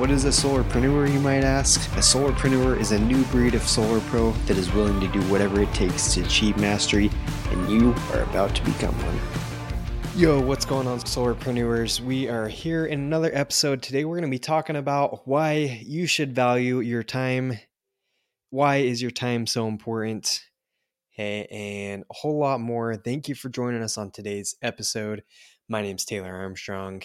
What is a solarpreneur, you might ask? A solarpreneur is a new breed of solar pro that is willing to do whatever it takes to achieve mastery, and you are about to become one. Yo, what's going on, solarpreneurs? We are here in another episode. Today, we're going to be talking about why you should value your time. Why is your time so important? Hey, and a whole lot more. Thank you for joining us on today's episode. My name is Taylor Armstrong.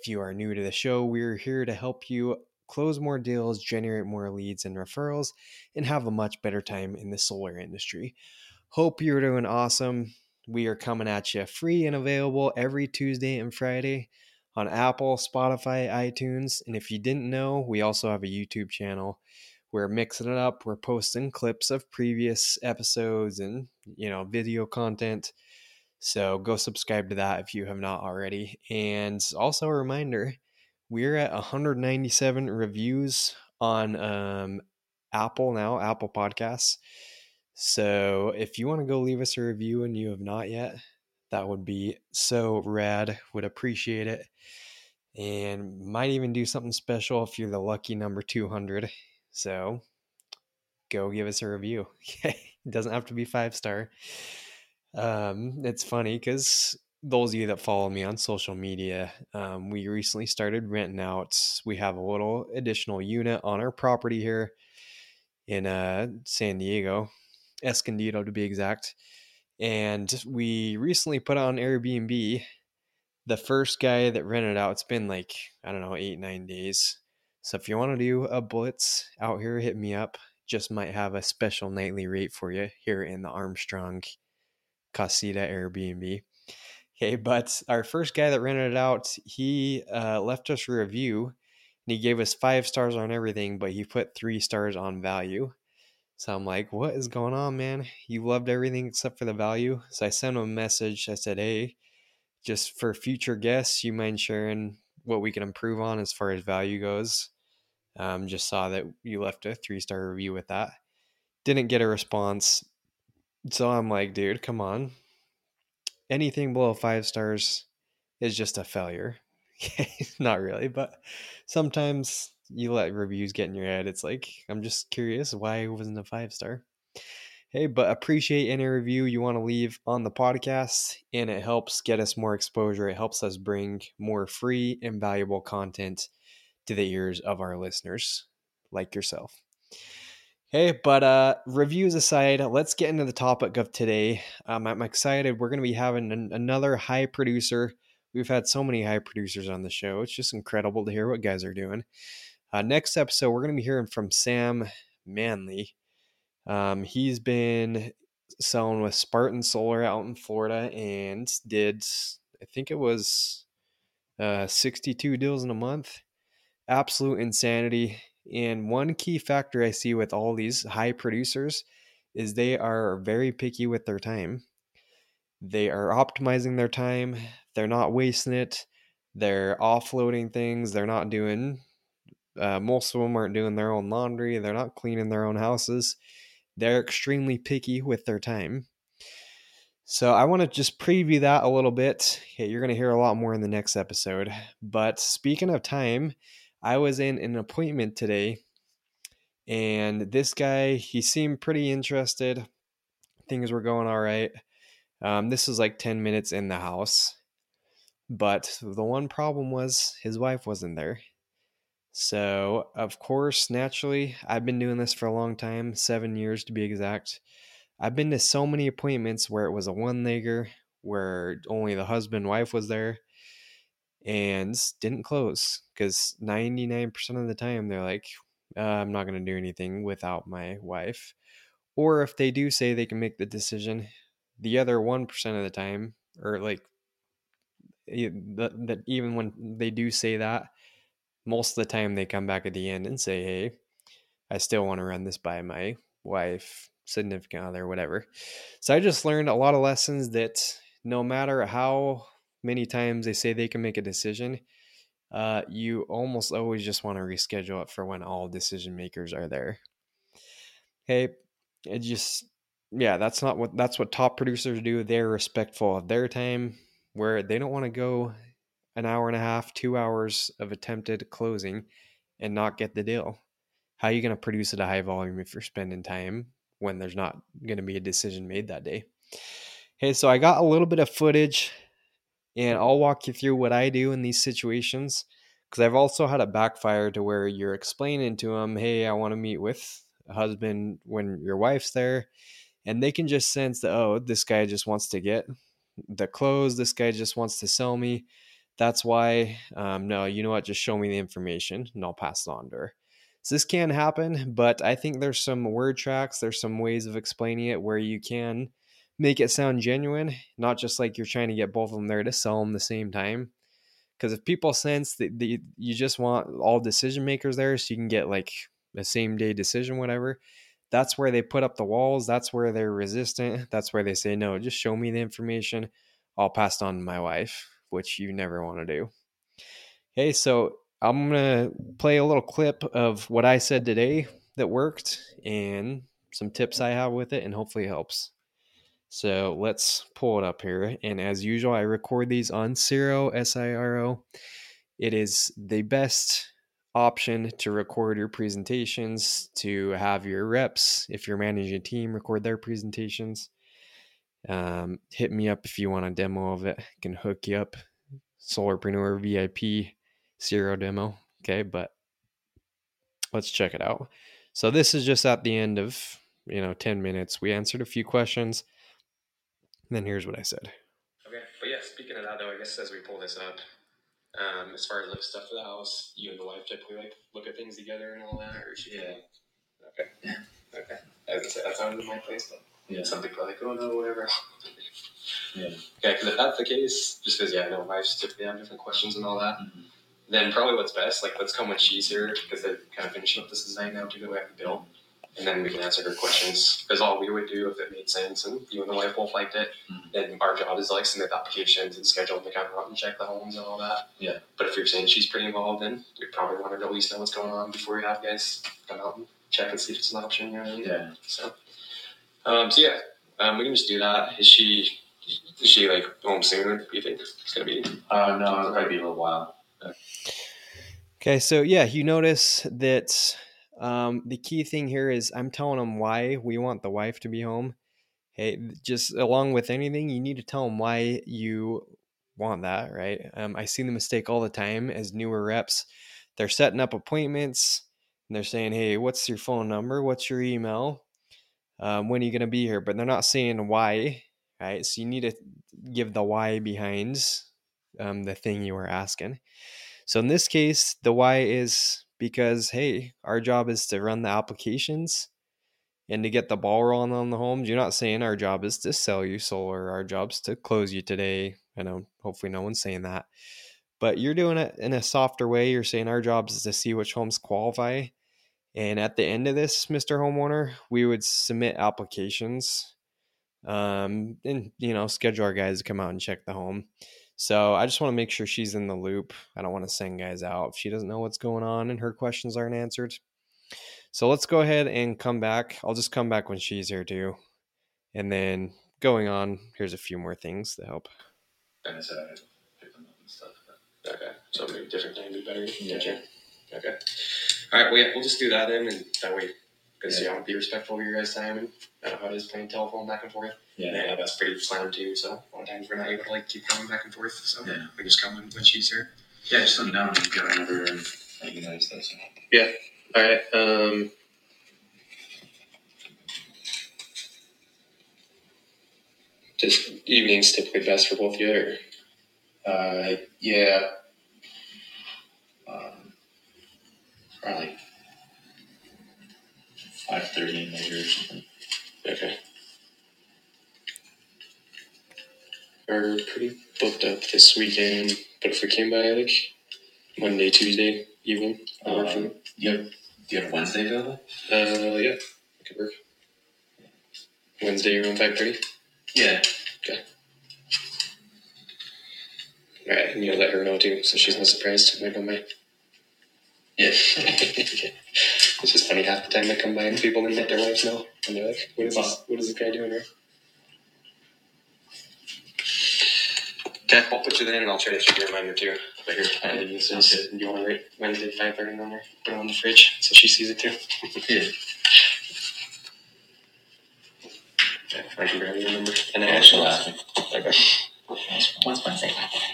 If you are new to the show, we're here to help you close more deals, generate more leads and referrals, and have a much better time in the solar industry. Hope you're doing awesome. We are coming at you free and available every Tuesday and Friday on Apple, Spotify, iTunes. And if you didn't know, we also have a YouTube channel. We're mixing it up. We're posting clips of previous episodes and, you know, video content so go subscribe to that if you have not already. And also a reminder, we're at 197 reviews on um, Apple now, Apple Podcasts. So if you want to go leave us a review and you have not yet, that would be so rad. Would appreciate it. And might even do something special if you're the lucky number 200. So go give us a review. Okay. it doesn't have to be five star. Um, it's funny because those of you that follow me on social media, um, we recently started renting out. We have a little additional unit on our property here in uh, San Diego, Escondido to be exact. And we recently put on Airbnb. The first guy that rented out, it's been like, I don't know, eight, nine days. So if you want to do a blitz out here, hit me up. Just might have a special nightly rate for you here in the Armstrong Casita Airbnb. Okay, but our first guy that rented it out, he uh, left us a review and he gave us five stars on everything, but he put three stars on value. So I'm like, what is going on, man? You loved everything except for the value. So I sent him a message. I said, hey, just for future guests, you mind sharing what we can improve on as far as value goes? Um, just saw that you left a three star review with that. Didn't get a response. So I'm like, dude, come on. Anything below five stars is just a failure. Not really, but sometimes you let reviews get in your head. It's like, I'm just curious why it wasn't a five star. Hey, but appreciate any review you want to leave on the podcast, and it helps get us more exposure. It helps us bring more free and valuable content to the ears of our listeners like yourself. Hey, but uh, reviews aside, let's get into the topic of today. Um, I'm excited. We're going to be having an, another high producer. We've had so many high producers on the show. It's just incredible to hear what guys are doing. Uh, next episode, we're going to be hearing from Sam Manley. Um, he's been selling with Spartan Solar out in Florida and did, I think it was uh, 62 deals in a month. Absolute insanity and one key factor I see with all these high producers is they are very picky with their time. They are optimizing their time, they're not wasting it, they're offloading things, they're not doing, uh, most of them aren't doing their own laundry, they're not cleaning their own houses. They're extremely picky with their time. So I want to just preview that a little bit. You're going to hear a lot more in the next episode. But speaking of time, I was in an appointment today, and this guy, he seemed pretty interested. Things were going all right. Um, this was like 10 minutes in the house. But the one problem was his wife wasn't there. So, of course, naturally, I've been doing this for a long time seven years to be exact. I've been to so many appointments where it was a one legger, where only the husband wife was there and didn't close because 99% of the time they're like, uh, I'm not going to do anything without my wife. Or if they do say they can make the decision, the other 1% of the time, or like that, even when they do say that, most of the time they come back at the end and say, Hey, I still want to run this by my wife, significant other, whatever. So I just learned a lot of lessons that no matter how many times they say they can make a decision, uh, you almost always just want to reschedule it for when all decision makers are there. Hey, it just yeah, that's not what that's what top producers do. They're respectful of their time, where they don't want to go an hour and a half, two hours of attempted closing and not get the deal. How are you going to produce at a high volume if you're spending time when there's not going to be a decision made that day? Hey, so I got a little bit of footage and I'll walk you through what I do in these situations because I've also had a backfire to where you're explaining to them, hey, I want to meet with a husband when your wife's there. And they can just sense that, oh, this guy just wants to get the clothes. This guy just wants to sell me. That's why, um, no, you know what? Just show me the information and I'll pass it on to her. So this can happen, but I think there's some word tracks, there's some ways of explaining it where you can make it sound genuine, not just like you're trying to get both of them there to sell them the same time. Because if people sense that you just want all decision makers there so you can get like a same day decision, whatever, that's where they put up the walls. That's where they're resistant. That's where they say, no, just show me the information. I'll pass it on to my wife, which you never want to do. Okay, so I'm going to play a little clip of what I said today that worked and some tips I have with it, and hopefully it helps. So let's pull it up here. And as usual, I record these on Siro, S I R O. It is the best option to record your presentations, to have your reps, if you're managing a team, record their presentations. Um, hit me up if you want a demo of it. I can hook you up. Solarpreneur VIP Siro demo. Okay, but let's check it out. So this is just at the end of you know 10 minutes. We answered a few questions. And then here's what I said. Okay, but yeah, speaking of that though, I guess as we pull this up, um, as far as like stuff for the house, you and the wife typically like look at things together and all that, or she yeah. Okay. Yeah. Okay. I was gonna say that sounded in my place, but yeah, some people are like, oh no, whatever. yeah. Okay, because if that's the case, just because yeah, I know wives typically have different questions and all that. Mm-hmm. Then probably what's best, like let's come when she's here because they're kind of finishing up this design now to go back to Bill and then we can answer her questions. Because all we would do if it made sense, and you and the wife both liked it, mm-hmm. then our job is like submit applications and schedule to come out and check the homes and all that. Yeah. But if you're saying she's pretty involved, then we probably want her to at least know what's going on before you have guys come out and check and see if it's an option. You know Yeah. So, um, so yeah, um, we can just do that. Is she? Is she like home soon? Do you think it's gonna be? Uh, no, it'll probably be a little while. Okay, so yeah, you notice that um, the key thing here is I'm telling them why we want the wife to be home. Hey, just along with anything, you need to tell them why you want that, right? Um, I see the mistake all the time as newer reps. They're setting up appointments and they're saying, hey, what's your phone number? What's your email? Um, when are you going to be here? But they're not saying why, right? So you need to give the why behind um, the thing you were asking. So in this case, the why is because hey, our job is to run the applications and to get the ball rolling on the homes. You're not saying our job is to sell you solar. Our job's to close you today. I know hopefully no one's saying that. But you're doing it in a softer way. You're saying our job is to see which homes qualify. And at the end of this, Mr. Homeowner, we would submit applications um, and, you know, schedule our guys to come out and check the home. So I just want to make sure she's in the loop. I don't want to send guys out if she doesn't know what's going on and her questions aren't answered. So let's go ahead and come back. I'll just come back when she's here too. And then going on, here's a few more things to help. And I said I pick them up and stuff. Okay. So maybe different time would be better. Yeah. Okay. All right. Well, yeah, we'll just do that then, and that way, because yeah. you want to be respectful of your guys' time, and I know how it is playing telephone back and forth. Yeah. yeah, that's pretty slammed too. So a lot of times we're not able to like keep going back and forth. So yeah. we just come when, when she's here. Yeah, just let me know when you get whenever and let you guys that. So. Yeah. All right. Um. Just evenings typically best for both of you, or? Uh, yeah. Um, probably five thirty later or something. Okay. are pretty booked up this weekend, but if we came by like Monday, Tuesday evening, uh, yep, Do you have Wednesday available? Uh, yeah, it could work. Wednesday around five thirty. Yeah. Okay. All right, and you'll let her know too, so she's not surprised when I come by. Yeah. it's just funny half the time I come by and people didn't let their wives know, and they're like, "What is this? What is this guy doing here?" Okay, I'll put you there, and I'll try to shoot you a reminder too. But here, uh, you, so, so, do you want to write Wednesday five thirty on there? Put it on the fridge so she sees it too. Yeah. Okay, I can grab your number. And I Yeah, actually she'll ask me. Okay. What's Wednesday?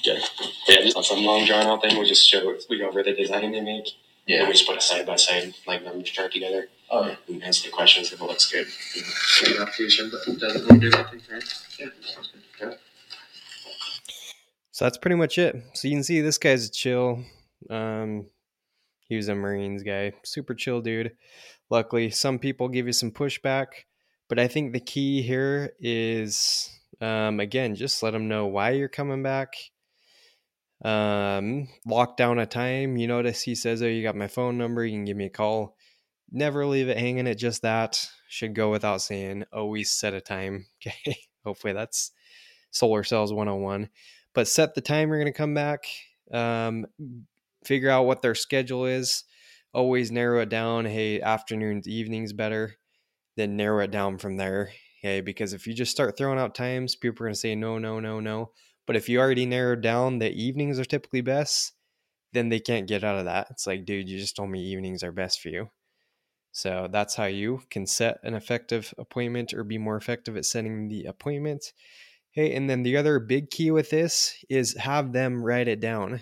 Okay. Yeah, just on some long drawn out thing, we just show we go over the design they make. And Yeah. we just put a side by side like numbers chart together Oh, yeah. and answer the questions if it looks good. Maybe application, doesn't really do anything, right? Yeah. Sounds good. So that's pretty much it. So you can see this guy's chill. Um, he was a Marines guy, super chill dude. Luckily, some people give you some pushback, but I think the key here is um, again, just let them know why you're coming back. Um, lock down a time. You notice he says, "Oh, you got my phone number. You can give me a call." Never leave it hanging at just that. Should go without saying. Always set a time. Okay. Hopefully that's solar cells 101 but set the time you're going to come back um, figure out what their schedule is always narrow it down hey afternoons evenings better then narrow it down from there okay because if you just start throwing out times people are going to say no no no no but if you already narrowed down that evenings are typically best then they can't get out of that. It's like dude you just told me evenings are best for you. So that's how you can set an effective appointment or be more effective at setting the appointment. Hey, and then the other big key with this is have them write it down,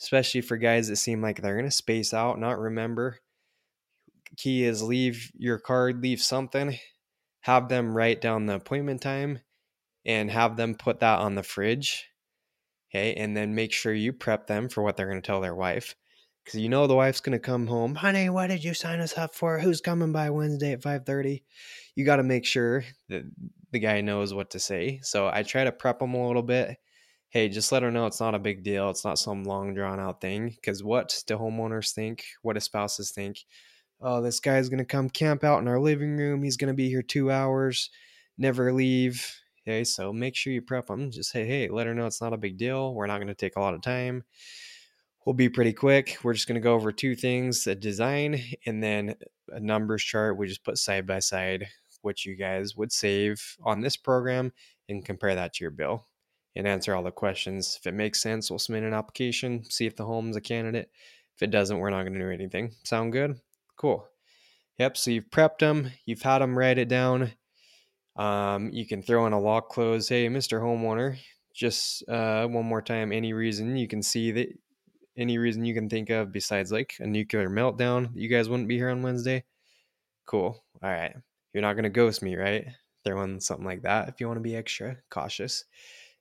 especially for guys that seem like they're going to space out, not remember. Key is leave your card, leave something, have them write down the appointment time, and have them put that on the fridge. Okay, and then make sure you prep them for what they're going to tell their wife. Because you know the wife's going to come home, honey, what did you sign us up for? Who's coming by Wednesday at 5.30? You got to make sure that the guy knows what to say. So I try to prep him a little bit. Hey, just let her know it's not a big deal. It's not some long drawn out thing. Because what do homeowners think? What do spouses think? Oh, this guy's going to come camp out in our living room. He's going to be here two hours, never leave. Okay, so make sure you prep them. Just say, hey, let her know it's not a big deal. We're not going to take a lot of time. We'll be pretty quick. We're just going to go over two things a design and then a numbers chart. We just put side by side what you guys would save on this program and compare that to your bill and answer all the questions. If it makes sense, we'll submit an application, see if the home's a candidate. If it doesn't, we're not going to do anything. Sound good? Cool. Yep. So you've prepped them, you've had them write it down. Um, you can throw in a lock close. Hey, Mr. Homeowner, just uh, one more time. Any reason you can see that, any reason you can think of besides like a nuclear meltdown, you guys wouldn't be here on Wednesday? Cool. All right you're not going to ghost me, right? Throw in something like that if you want to be extra cautious,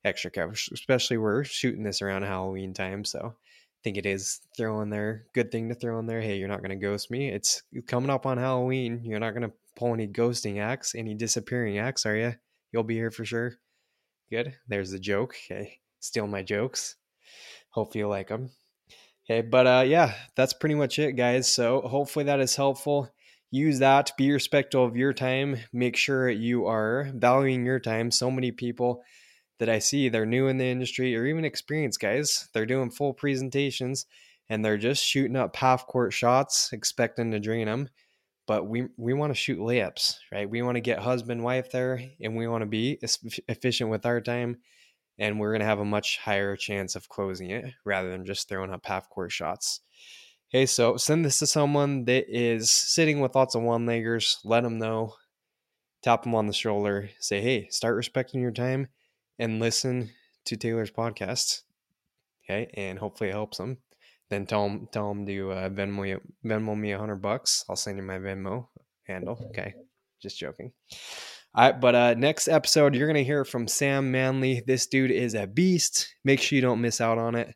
extra cautious, especially we're shooting this around Halloween time. So I think it is throw in there, good thing to throw in there. Hey, you're not going to ghost me. It's coming up on Halloween. You're not going to pull any ghosting acts, any disappearing acts, are you? You'll be here for sure. Good. There's the joke. Okay. Steal my jokes. Hope you like them. Okay. But uh, yeah, that's pretty much it, guys. So hopefully that is helpful use that be respectful of your time make sure you are valuing your time so many people that i see they're new in the industry or even experienced guys they're doing full presentations and they're just shooting up half court shots expecting to drain them but we we want to shoot layups right we want to get husband wife there and we want to be efficient with our time and we're going to have a much higher chance of closing it rather than just throwing up half court shots Okay, so send this to someone that is sitting with lots of one leggers. Let them know. Tap them on the shoulder. Say, hey, start respecting your time and listen to Taylor's podcast. Okay, and hopefully it helps them. Then tell them, tell them to uh, Venmo, Venmo me a hundred bucks. I'll send you my Venmo handle. Okay, just joking. All right, but uh, next episode, you're to hear from Sam Manley. This dude is a beast. Make sure you don't miss out on it.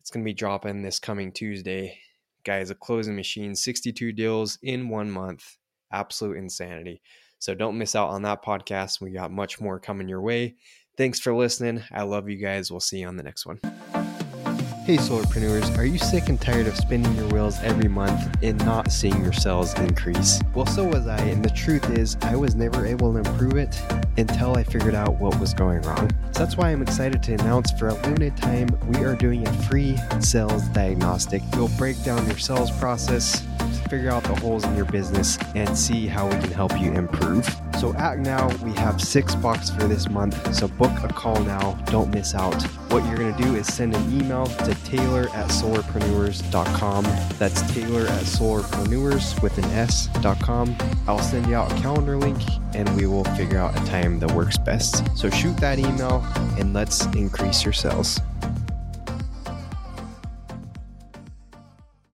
It's to be dropping this coming Tuesday guys, a closing machine, 62 deals in one month. Absolute insanity. So don't miss out on that podcast. We got much more coming your way. Thanks for listening. I love you guys. We'll see you on the next one. Hey, solarpreneurs, are you sick and tired of spinning your wheels every month and not seeing your sales increase? Well, so was I, and the truth is, I was never able to improve it until I figured out what was going wrong. So that's why I'm excited to announce for a limited time, we are doing a free sales diagnostic. We'll break down your sales process, figure out the holes in your business, and see how we can help you improve. So act now, we have six bucks for this month, so book a call now, don't miss out. What you're gonna do is send an email to taylor at solarpreneurs.com. That's taylor at solarpreneurs with an S.com. I'll send you out a calendar link and we will figure out a time that works best. So shoot that email and let's increase your sales.